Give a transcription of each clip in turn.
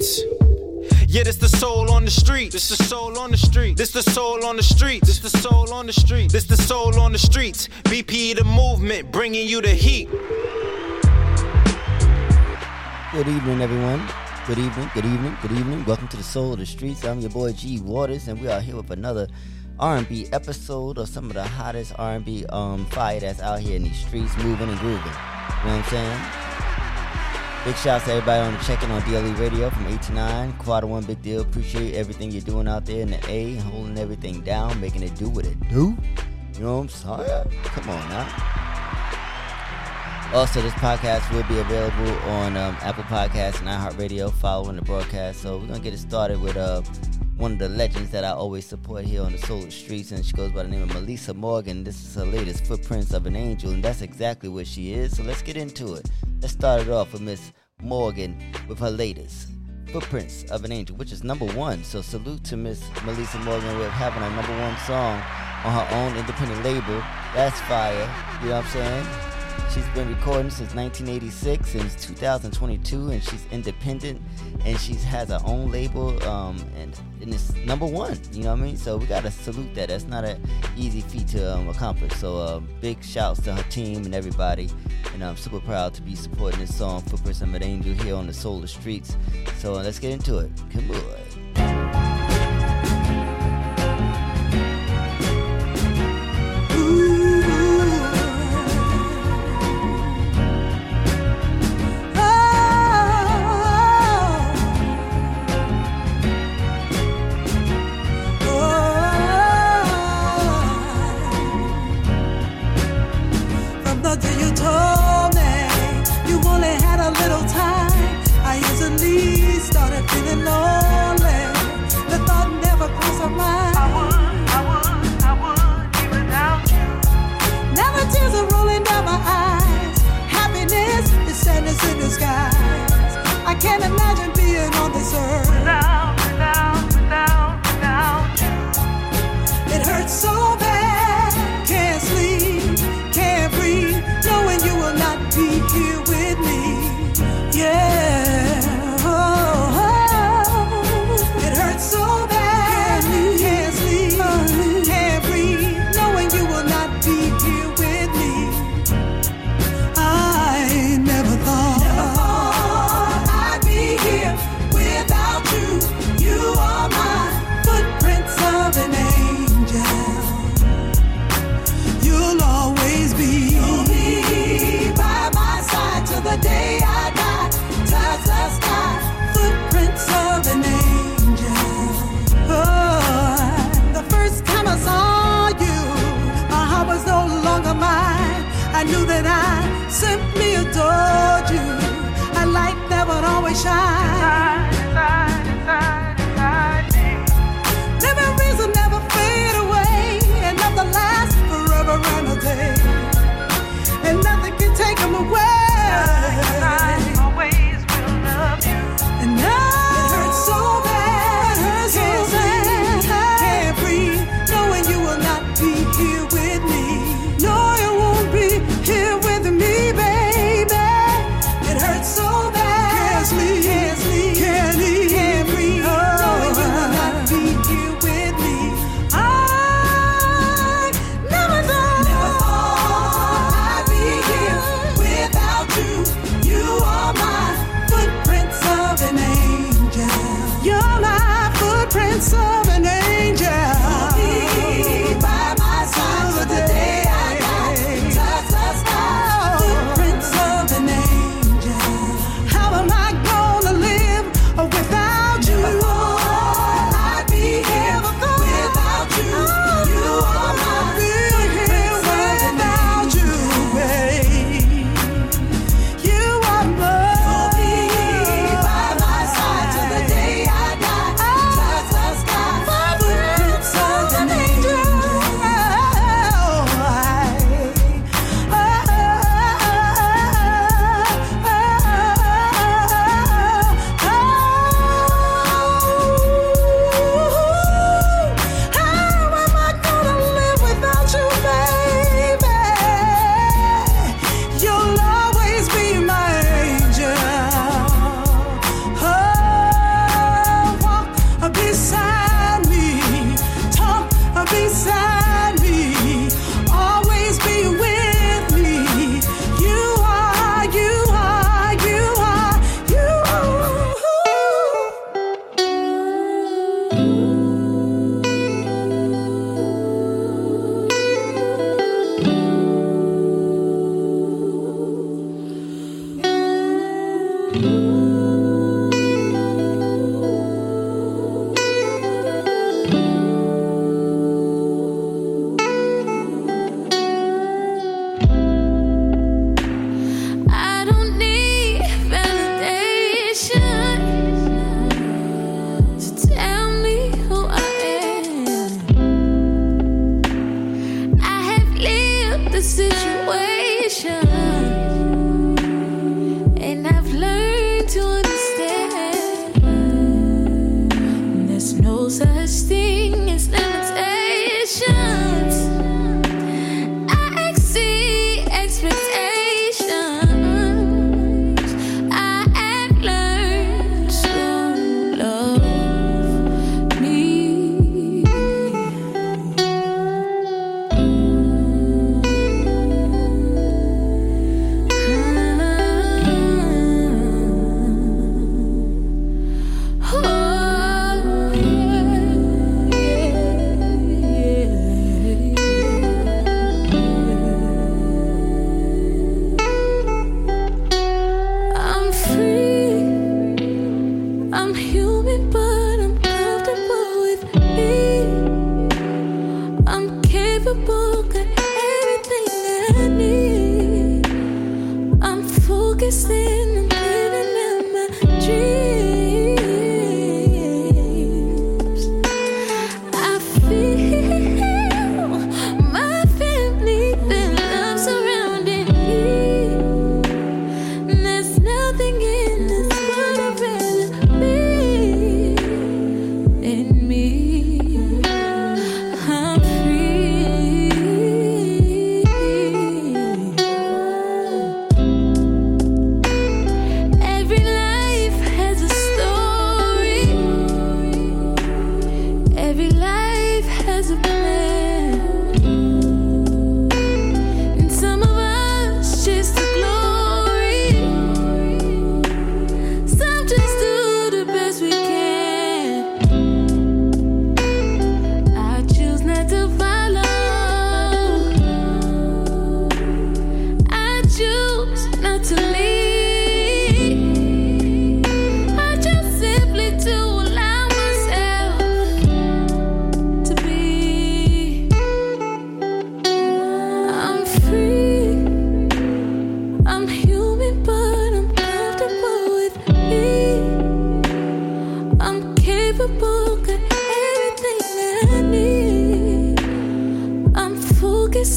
streets. Yeah, this the soul on the street. This the soul on the street. This the soul on the street. This the soul on the street. This the soul on the streets. BP the movement, bringing you the heat. Good evening, everyone. Good evening. Good evening. Good evening. Welcome to the Soul of the Streets. I'm your boy G Waters, and we are here with another R&B episode of some of the hottest R&B um fire that's out here in these streets, moving and grooving. You know what I'm saying? Big shouts to everybody on the check-in on DLE Radio from 8 to 9. Quad one, big deal. Appreciate everything you're doing out there in the A, holding everything down, making it do what it do. You know what I'm saying? Come on now. Also, this podcast will be available on um, Apple Podcasts and iHeartRadio following the broadcast. So we're gonna get it started with uh, one of the legends that I always support here on the Solar Streets, and she goes by the name of Melissa Morgan. This is her latest Footprints of an Angel, and that's exactly what she is. So let's get into it. Let's start it off with Miss Morgan with her latest Footprints of an Angel, which is number one. So salute to Miss Melissa Morgan with having a number one song on her own independent label. That's fire. You know what I'm saying? She's been recording since 1986 since 2022, and she's independent, and she has her own label, um, and, and it's number one. You know what I mean? So we gotta salute that. That's not an easy feat to um, accomplish. So uh, big shouts to her team and everybody, and I'm super proud to be supporting this song "Footprints of an Angel" here on the Solar Streets. So uh, let's get into it. Come on. Can't sleep, can't sleep, can't breathe.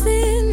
in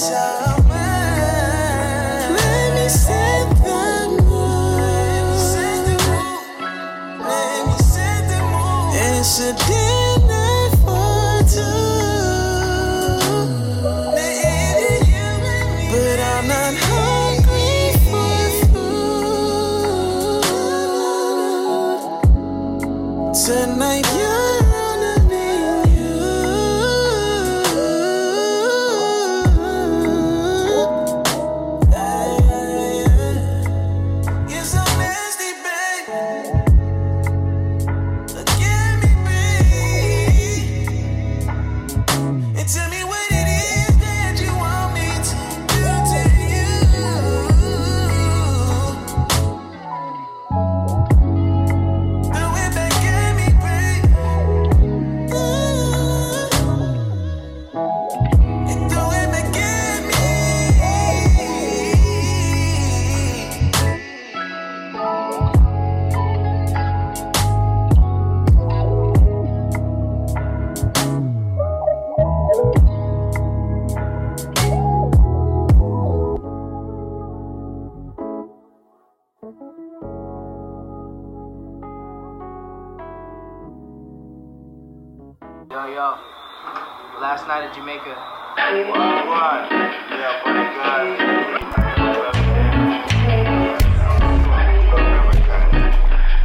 That Yo, yo. Last night at Jamaica. One one. Yeah, buddy, guys.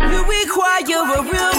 You require a real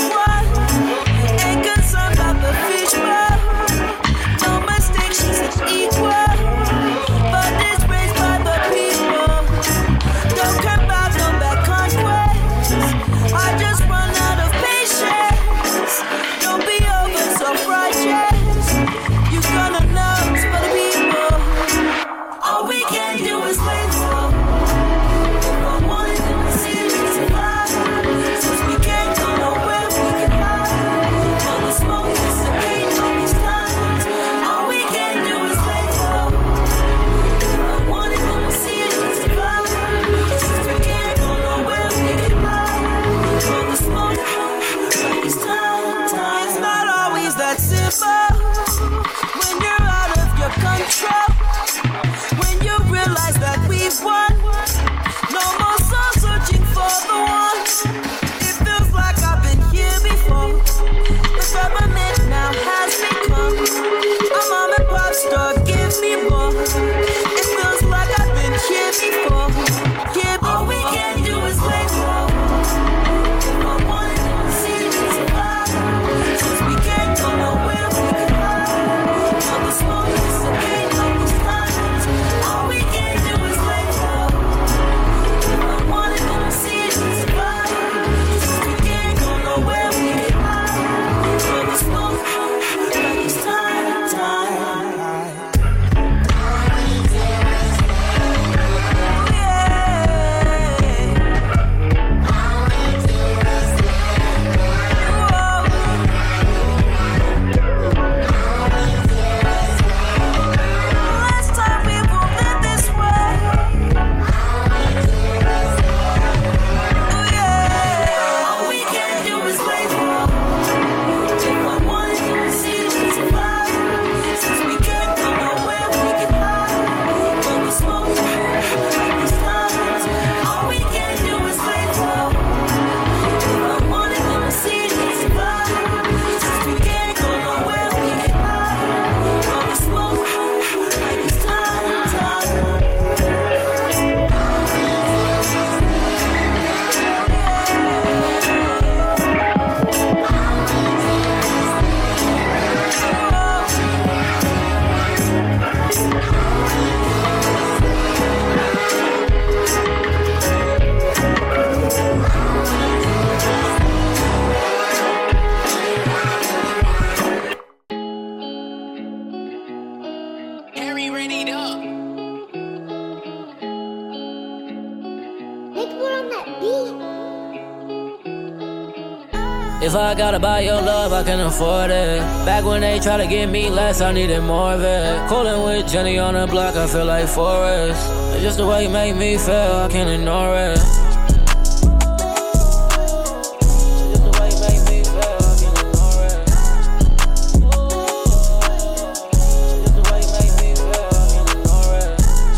Gotta buy your love, I can afford it. Back when they try to get me less, I needed more of it. Cooling with Jenny on the block, I feel like Forrest. It's. Just the way you make me feel, I can't ignore it.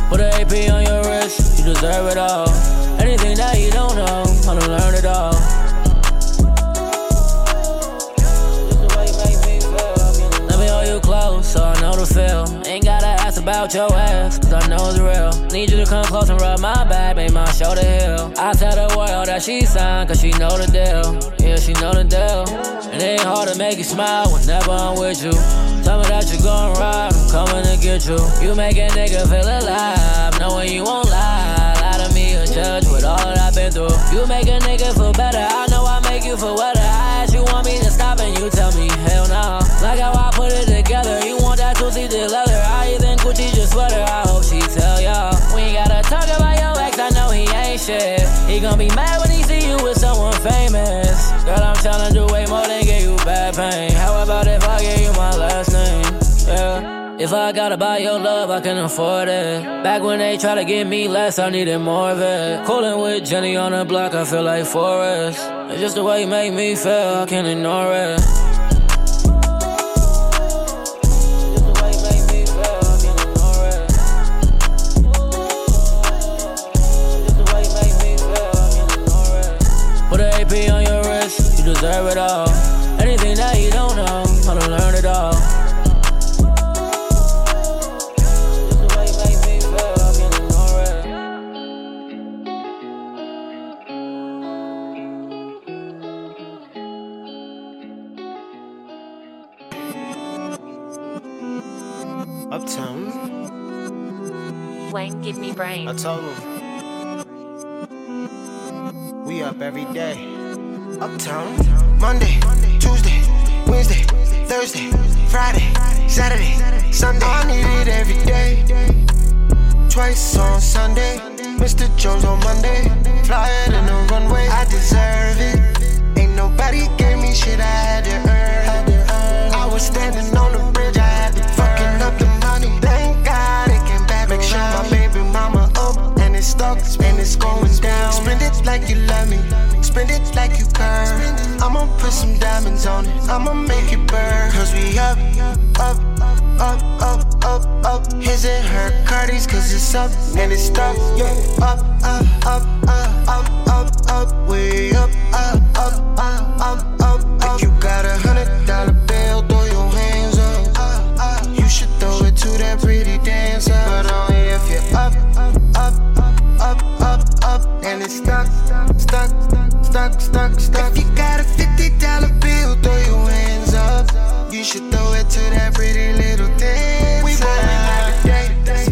Put an AP on your wrist, you deserve it all. About your ass, cause I know it's real. Need you to come close and rub my back, make my shoulder heal. I tell the world that she signed, cause she know the deal. Yeah, she know the deal. It ain't hard to make you smile whenever I'm with you. Tell me that you gon' ride, I'm coming to get you. You make a nigga feel alive, knowing you won't lie. Lie to me or judge with all that I've been through. You make a nigga feel better, I know I make you feel better. I ask you want me to stop and you tell me hell no. Like how I put it together, you want that two Gucci just sweater, I hope she tell y'all. We ain't gotta talk about your ex, I know he ain't shit. He gon' be mad when he see you with someone famous. Girl, I'm tryna do way more than give you bad pain. How about if I give you my last name? Yeah. If I gotta buy your love, I can afford it. Back when they try to get me less, I needed more of it. Cooling with Jenny on the block, I feel like Forrest. It's just the way you make me feel, I can't ignore it. deserve it all. Anything that you don't know, learn it all. Uptown. Wayne, give me brain. I told him. We up every day. Uptown. Monday, Tuesday, Wednesday, Thursday, Friday, Saturday, Sunday. I need it every day. Twice on Sunday. Mr. Jones on Monday. Flyer than the runway. I deserve it. Ain't nobody gave me shit I had to earn. I was standing on the bridge. I had to fucking up the money. Thank God it came back. Make sure my baby mama up and it's stuck and it's going down. Spend it like you love me. Spend it like you care. I'ma put some diamonds on it. I'ma make it burn. Cause we up, up, up, up, up, up. His and her Cardi's cause it's up and it's stuck. Yeah, up, up, up, up, up, up, up, up, up, up, up, up, up. If you got a hundred dollar bill, throw your hands up. You should throw it to that pretty dancer. But only if you're up, up, up, up, up, up, and it's stuck, stuck, stuck, stuck, stuck. If you got a fifty dollar bill, throw your hands up. You should throw it to that pretty little dancer. We rolling every day,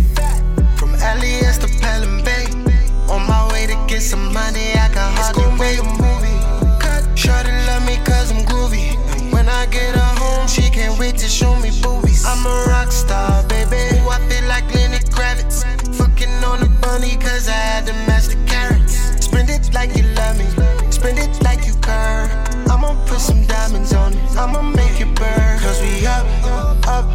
from LES to Pelham Bay. On my way to get some money, I can hardly wait a movie. Cut, shorty love me cause I'm groovy. And when I get her home, she can't wait to show me boobies. I'm a rock star, baby. Ooh, I feel like Lenny Kravitz. Fucking on the bunny cause I had to match the carrots. Spend it like you I'ma make it burn. Cause we up, up, up,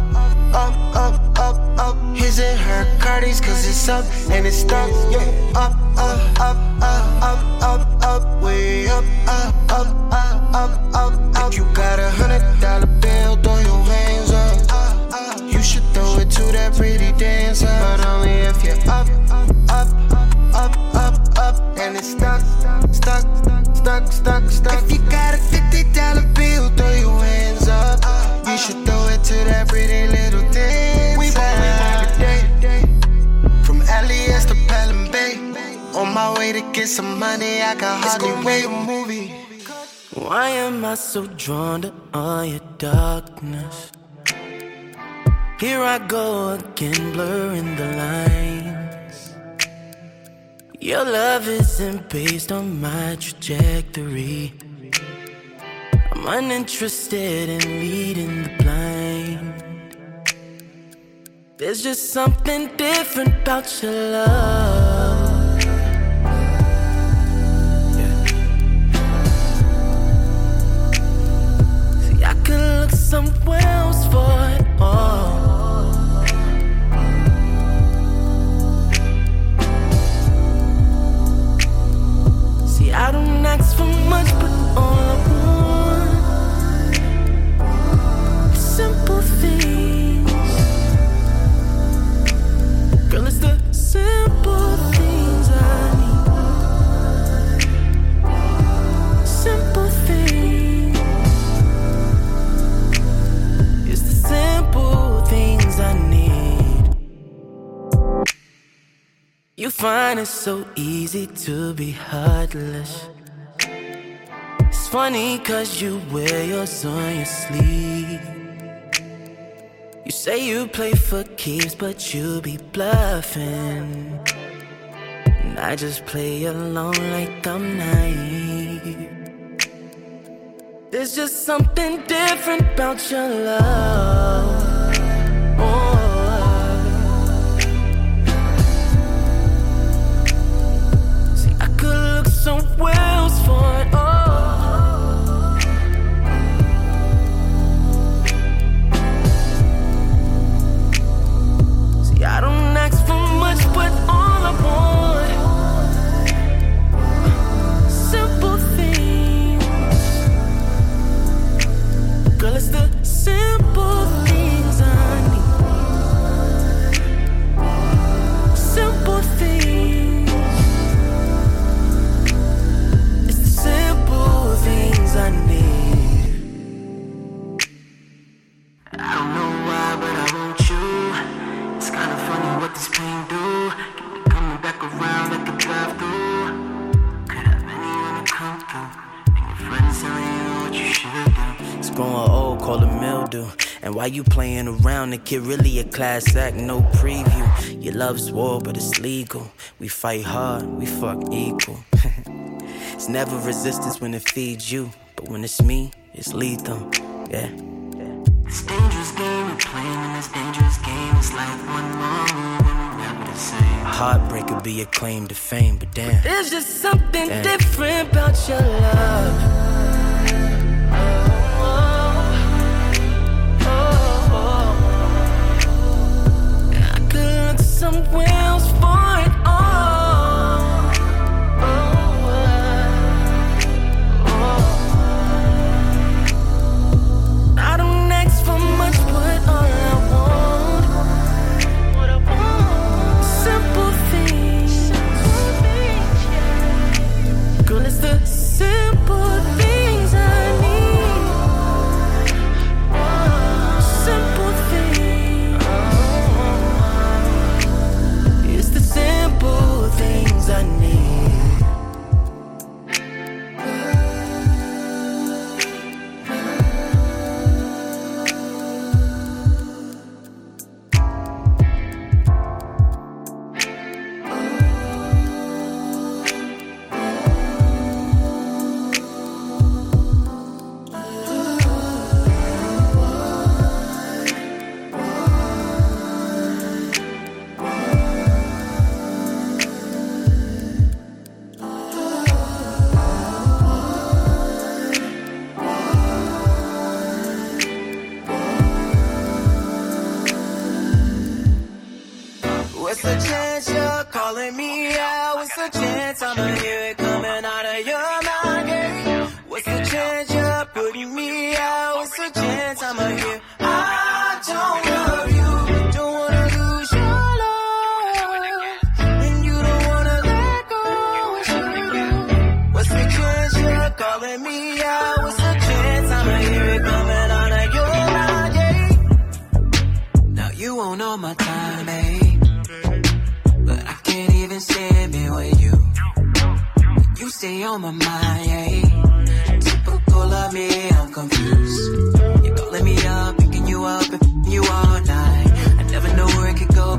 up, up, up. His and her Cardi's cause it's up and it's stuck. Yeah, up, up, up, up, up, up, up. Way up, up, up, up, up, up, up. If you got a hundred dollar bill, throw your hands up. You should throw it to that pretty dancer. But only if you're up, up, up, up, up. And it's stuck, stuck, stuck, stuck, stuck. If you got get some money, I can hardly wait a movie. Why am I so drawn to all your darkness? Here I go again, blurring the lines. Your love isn't based on my trajectory. I'm uninterested in leading the blind. There's just something different about your love. Somewhere else for it all. See, I don't ask for much, but all I want simple things. You find it so easy to be heartless. It's funny cause you wear yours on your sleeve. You say you play for keeps, but you be bluffing. And I just play along like I'm naive. There's just something different about your love. Why you playing around? The kid really a class act, no preview. Your love's war, but it's legal. We fight hard, we fuck equal. it's never resistance when it feeds you, but when it's me, it's lethal. Yeah. It's dangerous game we're playing in this dangerous game. It's like one more never the same. Heartbreak could be a claim to fame, but damn. There's just something damn. different about your love. somewhere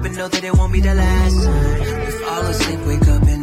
but know that it won't be the last time. We fall asleep, wake up and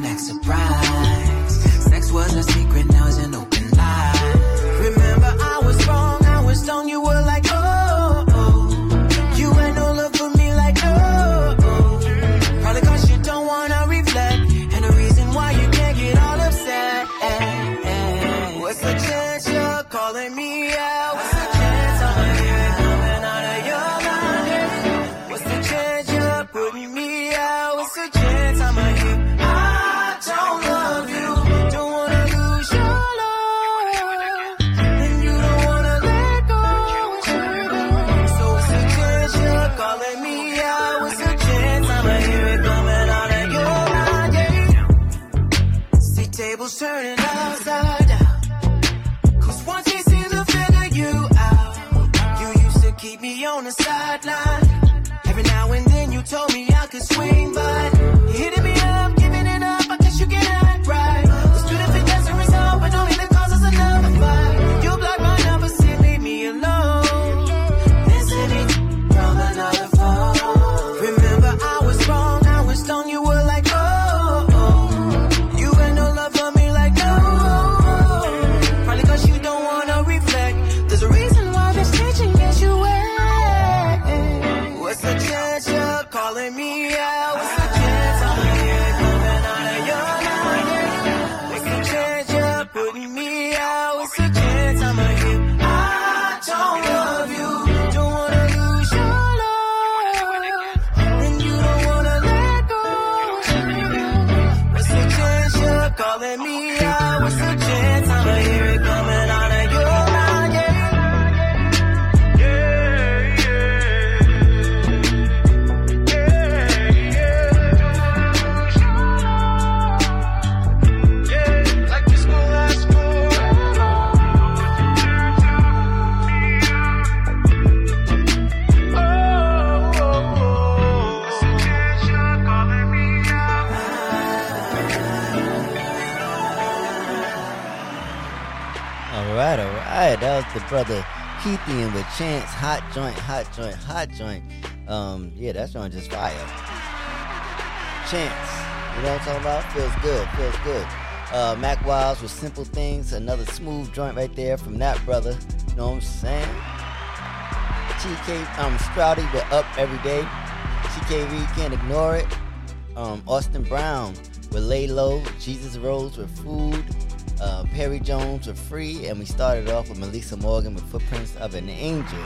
我是 brother Keithian with Chance. Hot joint, hot joint, hot joint. Um, yeah, that joint just fire. Chance. You know what I'm talking about? Feels good, feels good. Uh, Mac Wiles with Simple Things, another smooth joint right there from that brother. You know what I'm saying? TK, um, sprouty, with Up Every Day. TKV can't ignore it. Um, Austin Brown with Lay Low. Jesus Rose with Food. Uh, Perry Jones with Free. And we started off with Melissa Morgan with Footprints of an Angel.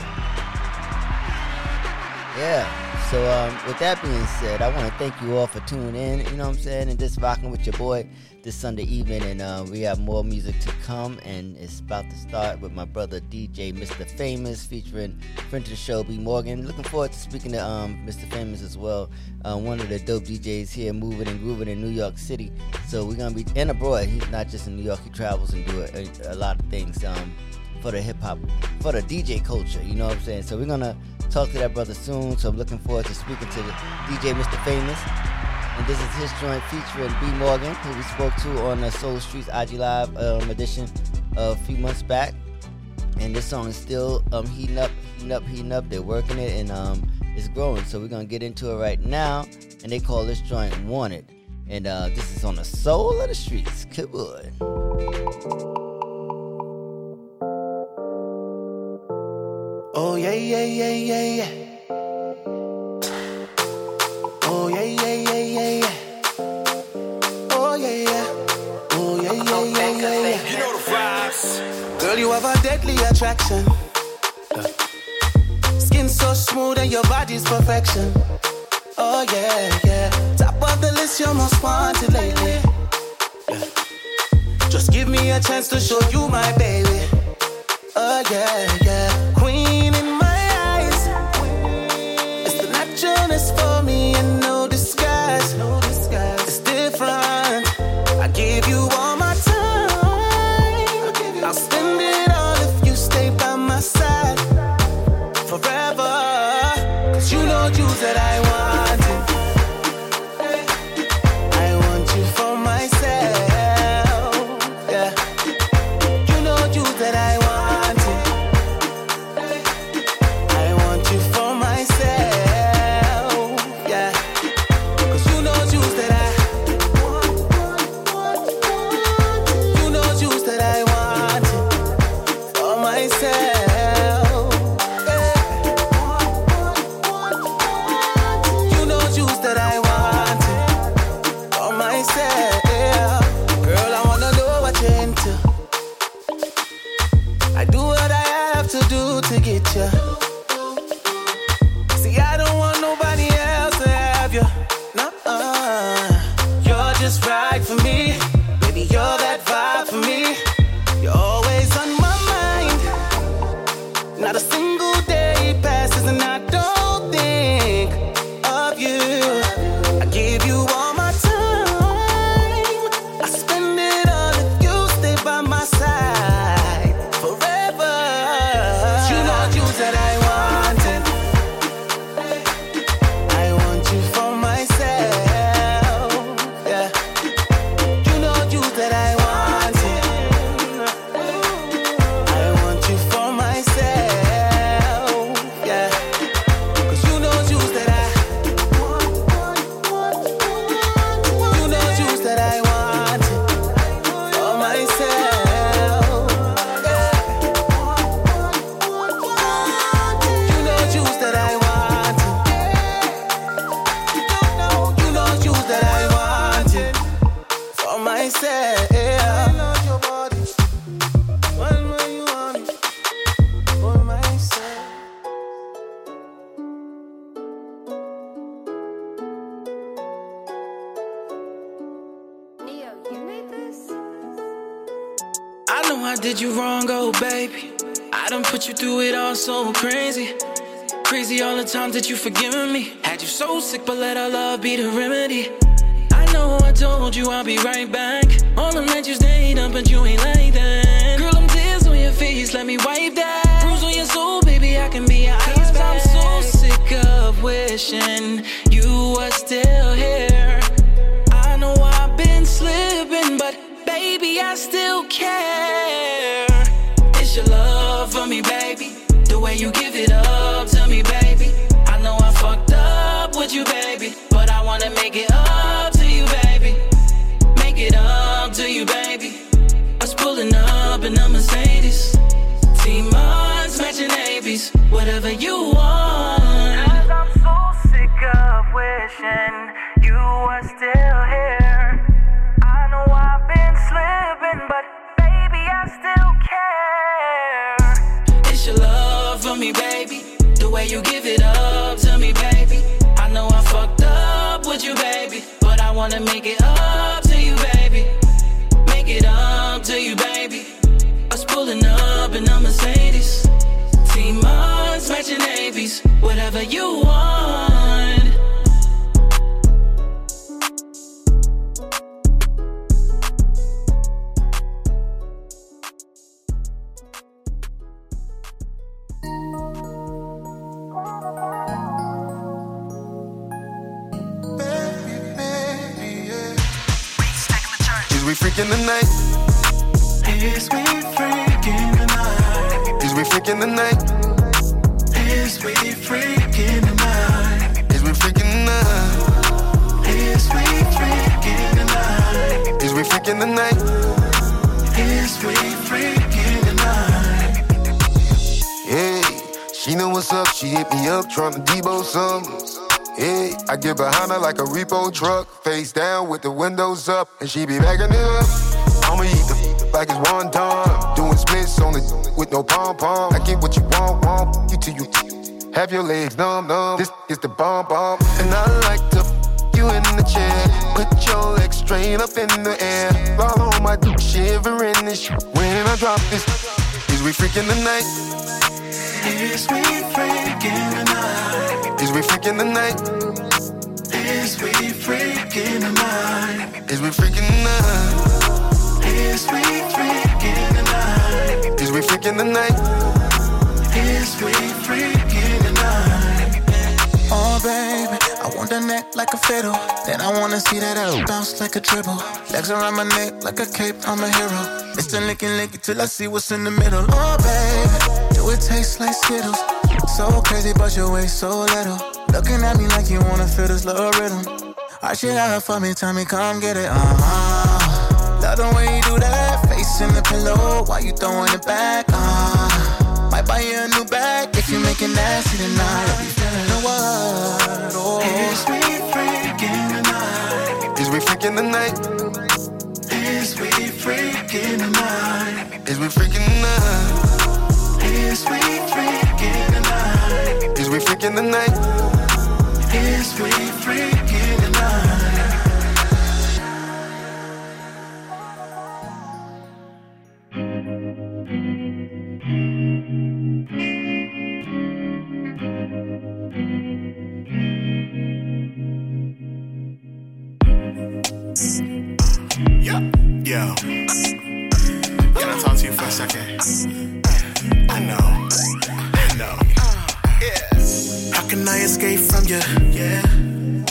Yeah. So um, with that being said, I want to thank you all for tuning in. You know what I'm saying, and just rocking with your boy this Sunday evening. And uh, we have more music to come, and it's about to start with my brother DJ Mr. Famous featuring friend of the show B Morgan. Looking forward to speaking to um, Mr. Famous as well. Uh, one of the dope DJs here, moving and grooving in New York City. So we're gonna be and abroad. He's not just in New York. He travels and do a, a, a lot of things. Um, for the hip hop, for the DJ culture. You know what I'm saying? So we're gonna talk to that brother soon. So I'm looking forward to speaking to the DJ Mr. Famous. And this is his joint featuring B Morgan, who we spoke to on the Soul Streets IG Live um, edition a few months back. And this song is still um, heating up, heating up, heating up. They're working it and um, it's growing. So we're gonna get into it right now. And they call this joint Wanted. And uh, this is on the soul of the streets. Come Oh yeah, yeah, yeah, yeah, yeah. Oh yeah, yeah, yeah, yeah, yeah. Oh yeah, yeah. Oh yeah, yeah, yeah, yeah, yeah. You know the vibes. Girl, you have a deadly attraction. Skin so smooth and your body's perfection. Oh yeah, yeah. Top of the list, you're most wanted lately. Yeah. Just give me a chance to show you my baby. Oh yeah, yeah. Just right for me. Sick, but let our love be the remedy. I know I told you I'll be right back. All the nights you stayed up, but you ain't like that. Girl, I'm tears on your face, let me wipe that. Bruise on your soul, baby, I can be your ice pack. I'm so sick of wishing you were still here. I know I've been slipping, but baby, I still care. It's your love for me, baby. The way you Is we freaking tonight? Is we freaking tonight? Is we freaking tonight? Is we freaking tonight? Is we freaking tonight? Is we freaking tonight? Hey, she know what's up. She hit me up trying to debo some. Hey, I get behind her like a repo truck, face down with the windows up, and she be backing it up. I'ma eat the like it's one time, splits on it with no pom pom. I get what you want, want you till you have your legs numb, numb. This is the bomb bomb, and I like to f- you in the chair, put your legs straight up in the air, while on my dick shivering this shit. When I drop this, is we freaking the night? Is we freaking the night? Is we freaking the night? Is we freaking tonight? Is we freaking tonight? Is we freaking we freaking tonight? Is we freaking tonight? Oh, baby, I want the neck like a fiddle. Then I wanna see that ass bounce like a dribble. Legs around my neck like a cape, I'm a hero. Mr. Licky Licky till I see what's in the middle. Oh, baby, do it taste like Skittles? So crazy, but your waist so little. Looking at me like you wanna feel this little rhythm. Arch it out for me, tell me, come get it, uh huh. Love the way you do that, face in the pillow while you throwing it back, uh. Might buy you a new bag if you make it nasty tonight. I'll be feeling the what? Oh. Is we freaking tonight? Is we freaking tonight? Is we freaking tonight? Is we freaking tonight? Is we freaking tonight? Is we freaking tonight? Is we freaking I for a second? I know, I know. Yeah. How can I escape from you? Yeah.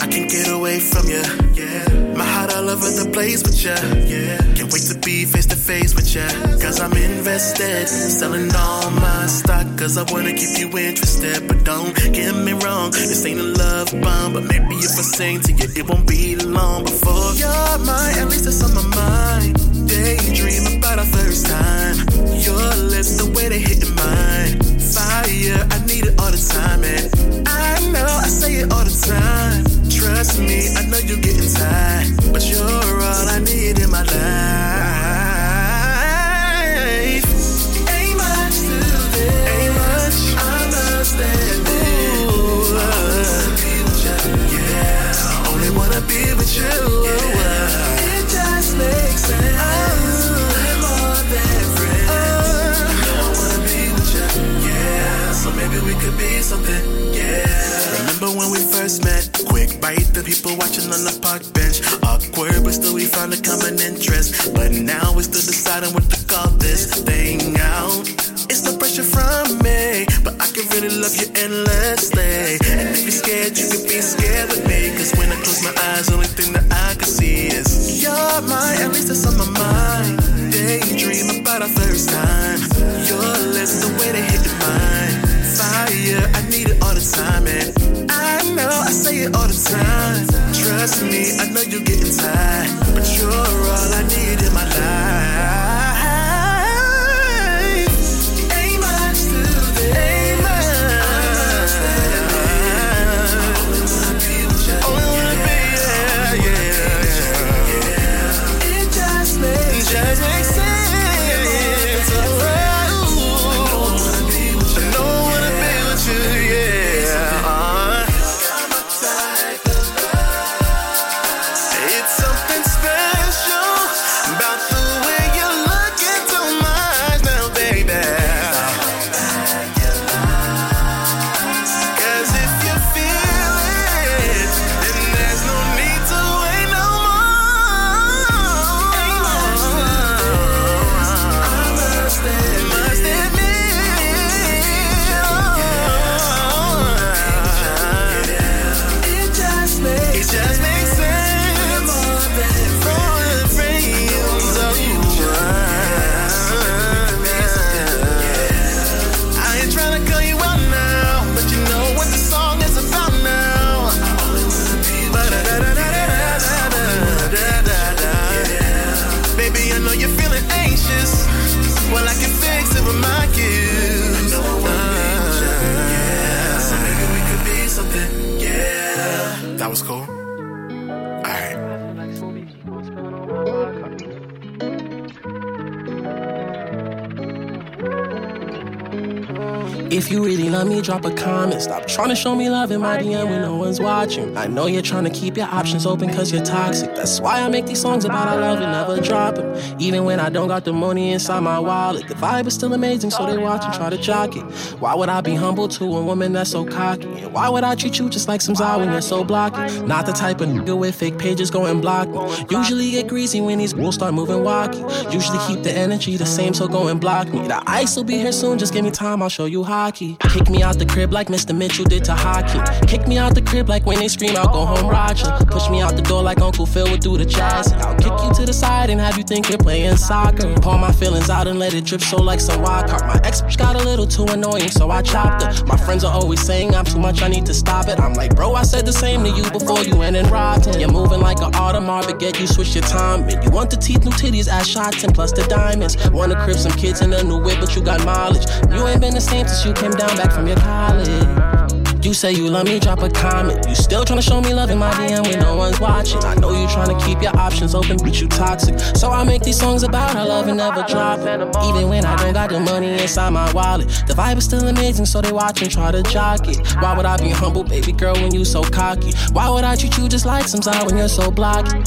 I can get away from you. Yeah. My heart all over the place with you. Yeah. Can't wait to be face to face with you. Cause I'm invested. Selling all my stock. Cause I wanna keep you interested. But don't get me wrong. This ain't a love bomb. But maybe if I sing to you, it won't be long before you're mine. At least it's on my mind. Daydream about our first time. Your lips, the way they hit mine. Fire, I need it all the time. And I know I say it all the time. Trust me, I know you're getting tired. But you're all I need in my life. Ain't much to this. I wanna be with you. Yeah. Only wanna be with you. Maybe we could be something. Yeah. Remember when we first met? Quick bite, the people watching on the park bench. Awkward, but still we found a common interest. But now we're still deciding what to call this thing out. It's no pressure from me, but I can really love you endlessly. And if you're scared, you can be scared with me. Cause when I close my eyes, only thing that I can see is you're mine, at least that's on my mind. Daydream about our first time. Your lips, the way they hit mine. Fire, I need it all the time. And I know I say it all the time. Trust me, I know you're getting tired. But you're all I need in my life. Comment. Stop trying to show me love in my DM when no one's watching. I know you're trying to keep your options open cause you're toxic. That's why I make these songs about our love and never drop it. Even when I don't got the money inside my wallet. The vibe is still amazing, so they watch and try to jock it. Why would I be humble to a woman that's so cocky? And why would I treat you just like some Zao when you're so blocky? Not the type of nigga with fake pages go and block me. Usually get greasy when these girls start moving wacky. Usually keep the energy the same, so go and block me. The ice will be here soon, just give me time, I'll show you hockey. Kick me out the crib like Mr. Mitchell did to hockey. Kick me out the crib like when they scream, I'll go home Roger. Push me out the door like Uncle Phil would do the jazz. I'll kick you to the side and have you think you're playing soccer. Pour my feelings out and let it drip so like some wild card. My ex got a little too annoying, so I chopped her. My friends are always saying I'm too much, I need to stop it. I'm like, bro, I said the same to you before you went and robbed him. You're moving like an Audemars, but get you switch your time. And you want the teeth, new titties, ass shots, and plus the diamonds. Wanna crib some kids in a new whip, but you got mileage. You ain't been the same since you came down back from your college. You say you love me, drop a comment. You still tryna show me love in my DM when no one's watching. I know you tryna keep your options open, but you toxic. So I make these songs about our love and never drop it. Even when I don't got the money inside my wallet. The vibe is still amazing, so they watch and try to jock it. Why would I be humble, baby girl, when you so cocky? Why would I treat you just like some Zao when you're so blocky?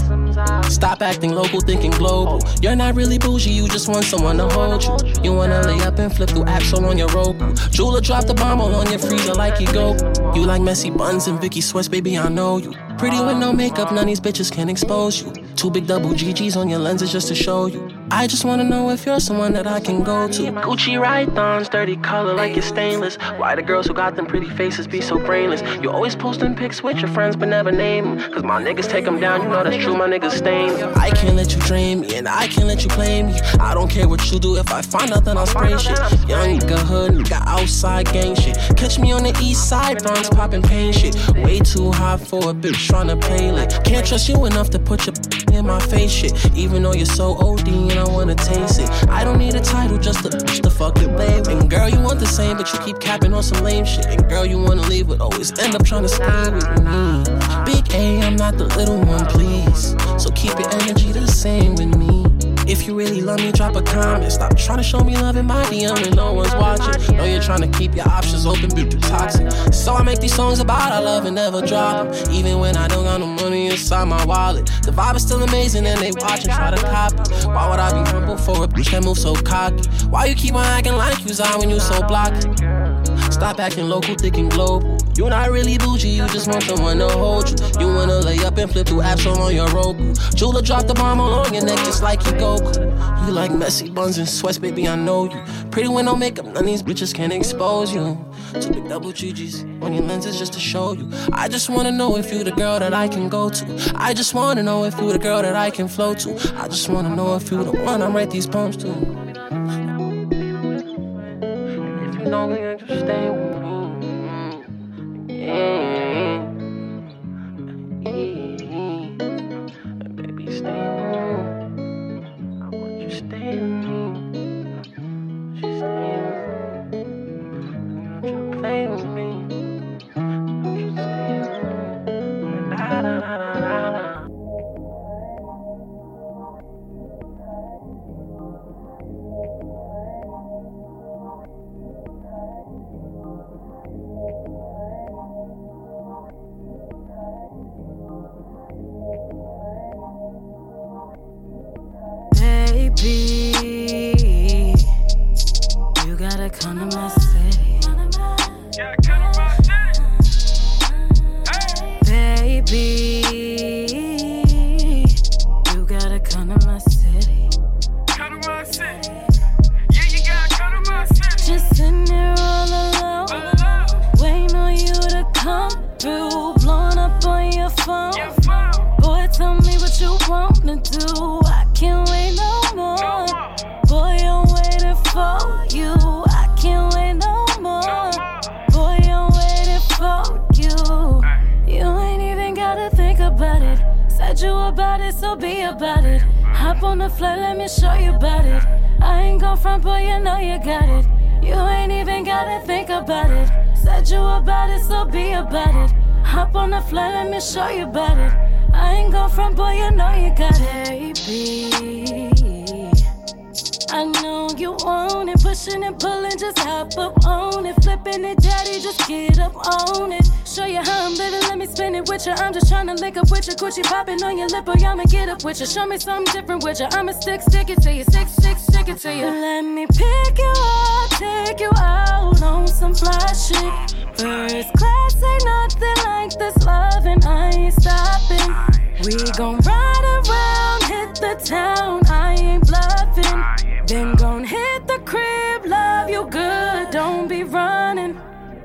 Stop acting local, thinking global. You're not really bougie, you just want someone to hold you. You wanna lay up and flip through Axel on your rope. Jula dropped the bomb all on your freezer like you go. You like messy buns and Vicky sweats, baby, I know you. Pretty with no makeup, none of these bitches can expose you. Two big double GGs on your lenses just to show you. I just wanna know if you're someone that I can go to. Gucci right thons, dirty color like it's stainless. Why the girls who got them pretty faces be so brainless? You always posting pics with your friends but never name them. Cause my niggas take them down, you know that's true, my niggas stain. I can't let you drain me, and I can't let you play me. I don't care what you do, if I find out, then I'll spray shit. Young nigga hood, nigga outside gang shit. Catch me on the east side, bronze popping pain shit. Way too hot for a bitch tryna play like. Can't trust you enough to put your in my face shit. Even though you're so OD and I wanna taste it. I don't need a title just to, to fuck your babe. And girl, you want the same, but you keep capping on some lame shit. And girl, you wanna leave, but always end up trying to stay with me. Big A, I'm not the little one, please. So keep your energy the same with me. If you really love me, drop a comment. Stop trying to show me love in my DM when no one's watching. Know you're trying to keep your options open, but too toxic. So I make these songs about our love and never drop them. Even when I don't got no money inside my wallet. The vibe is still amazing and they watch and try to copy. Why would I be humble for a bitch that move so cocky? Why you keep on acting like you out when you so blocky? Stop acting local, thinking global. You're not really bougie, you just want someone to hold you. You wanna lay up and flip through apps on your Roku. Jula dropped the bomb all on your neck just like you Goku. You like messy buns and sweats, baby, I know you. Pretty with no makeup, none of these bitches can expose you. Two big double GGs on your lenses just to show you. I just wanna know if you the girl that I can go to. I just wanna know if you the girl that I can flow to. I just wanna know if you the one I write these poems to. Know me, just stay with me. Yeah. Yeah. Baby, stay with me. I want you to stay with me. Just stay with me. With me. So be about it. Hop on the flight, let me show you about it. I ain't gon' front, but you know you got it. You ain't even gotta think about it. Said you about it, so be about it. Hop on the flight, let me show you about it. I ain't gon' front, boy, you know you got it. Baby. I know you want it, pushing and pulling, just hop up on it, flipping it, daddy, just get up on it. Show you how I'm living, let me spin it with you. I'm just trying to link up with you, Coochie popping on your lip, boy, I'ma get up with you. Show me something different with you. I'ma stick, stick it to you, stick, stick, stick it to you. Let me pick you up, take you out on some fly shit. First class ain't nothing like this love, and I ain't stopping. We gon' ride around, hit the town,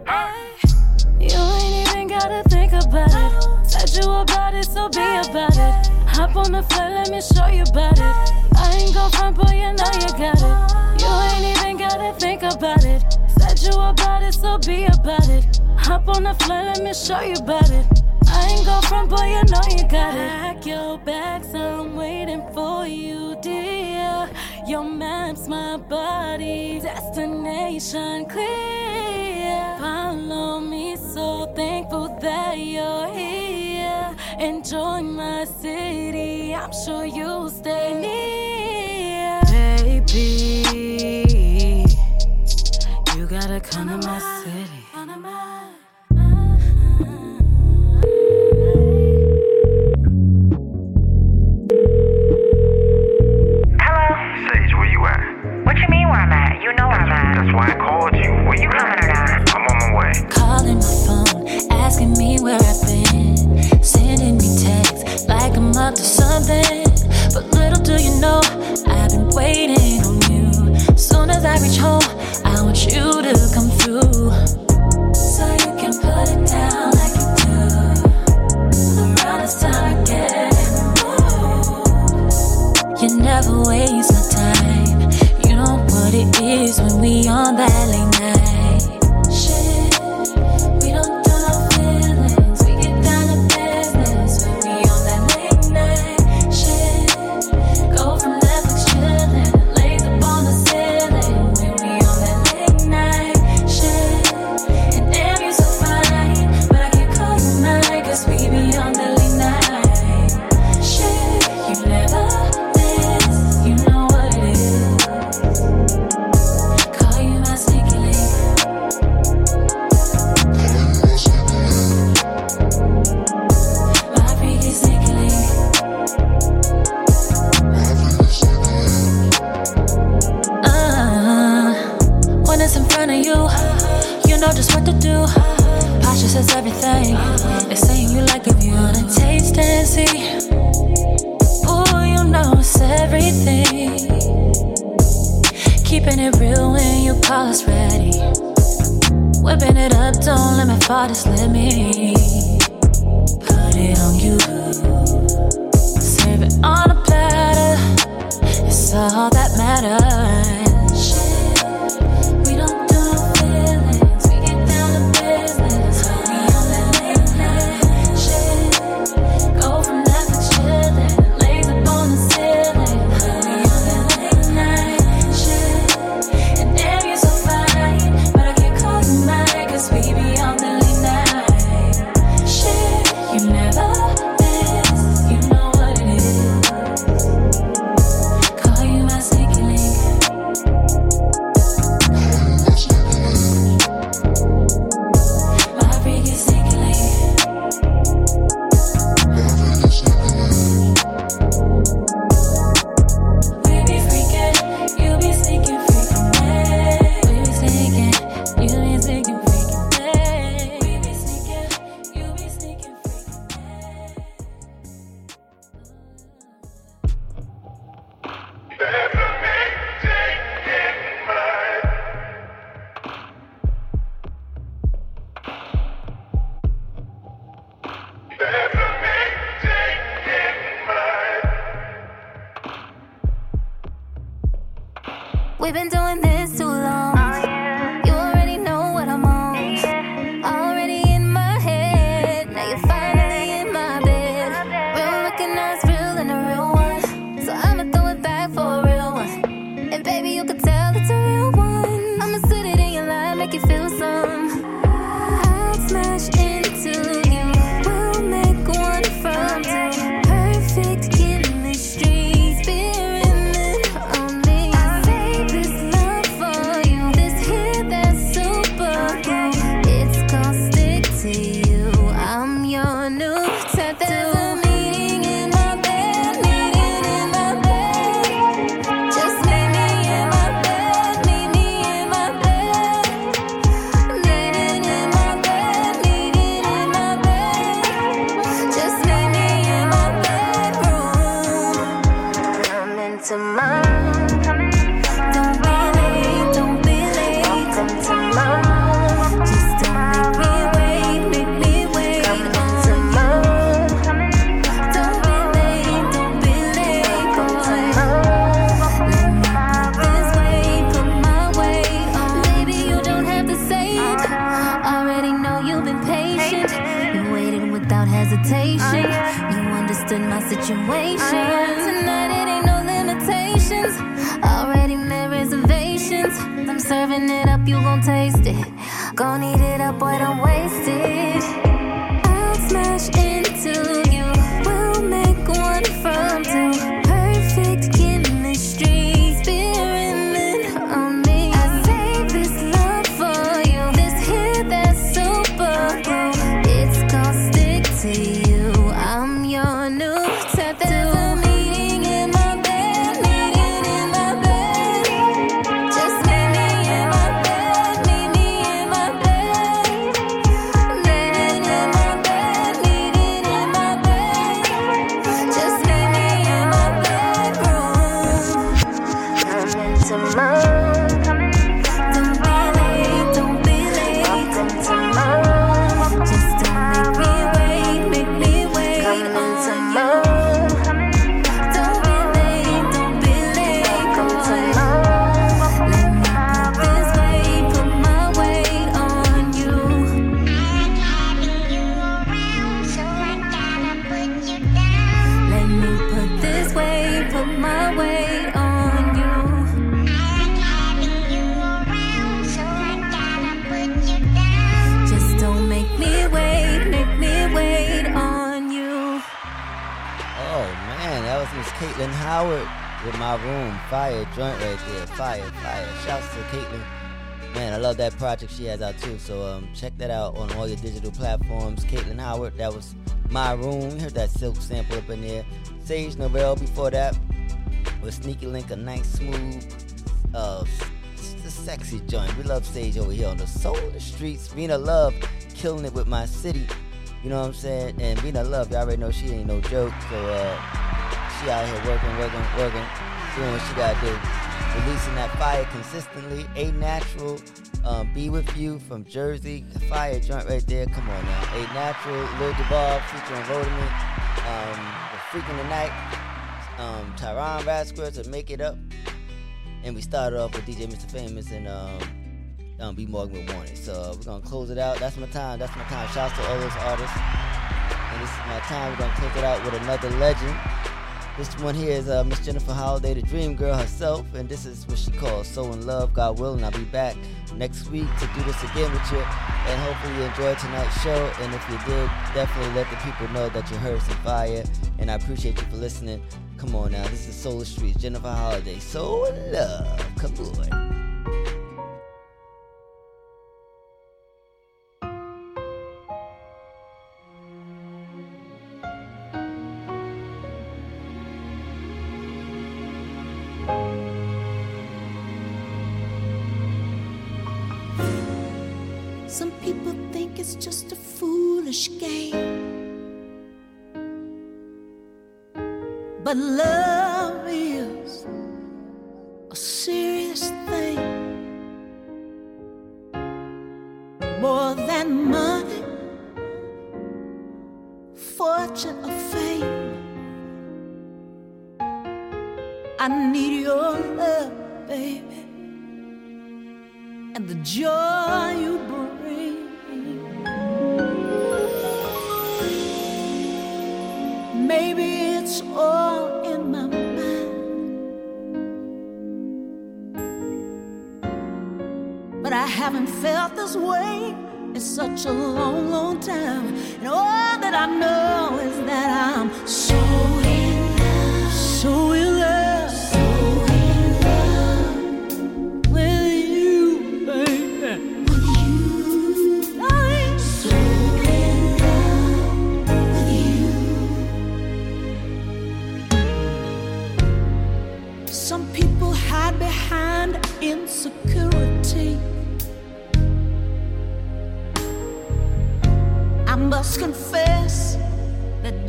You ain't even gotta think about it. Said you about it, so be about it. Hop on the flight, let me show you about it. I ain't gon' front, boy, you know you got it. You ain't even gotta think about it. Said you about it, so be about it. Hop on the flight, let me show you about it. I ain't gon' front, boy, you know you got it. Pack your bags, I'm waiting for you, dear. Your map's my body, destination clear. Follow me, so thankful that you're here. Enjoy my city, I'm sure you'll stay near. Baby, you gotta come to my city. Keeping when you call us ready. Whipping it up, don't let me fall, just let me put it on you. Serve it on a platter. It's all that matters. Project she has out too. So um, check that out on all your digital platforms. Caitlin Howard, that was my room. Heard that silk sample up in there. Sage Novell before that with Sneaky Link, a nice smooth, uh, s- s- sexy joint. We love Sage over here on the soul of the streets. Vina Love killing it with my city. You know what I'm saying? And Vina Love, y'all already know she ain't no joke. So uh, she out here working, working, working, doing what she gotta do. Releasing that fire consistently. A natural, um, be with you from Jersey. Fire joint right there. Come on now. A natural, Lil Duval featuring Rhodament. Um, the freaking the night. Um, Tyron Rascal to make it up. And we started off with DJ Mr. Famous and um, um, B Morgan with Warning. So uh, we're gonna close it out. That's my time. That's my time. Shouts to all those artists. And this is my time. We're gonna close it out with another legend. This one here is uh, Miss Jennifer Holliday, the dream girl herself, and this is what she calls So in Love, God willing. I'll be back next week to do this again with you, and hopefully you enjoyed tonight's show. And if you did, definitely let the people know that you heard some fire, and I appreciate you for listening. Come on now, this is Solar Streets, Jennifer Holliday, So in Love. Come on.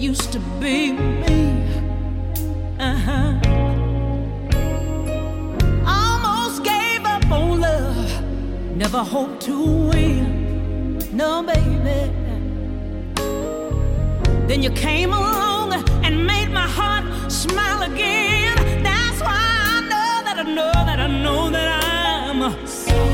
Used to be me. Uh-huh. Almost gave up on love, never hoped to win. No, baby. Then you came along and made my heart smile again. That's why I know that I know that I know that I'm so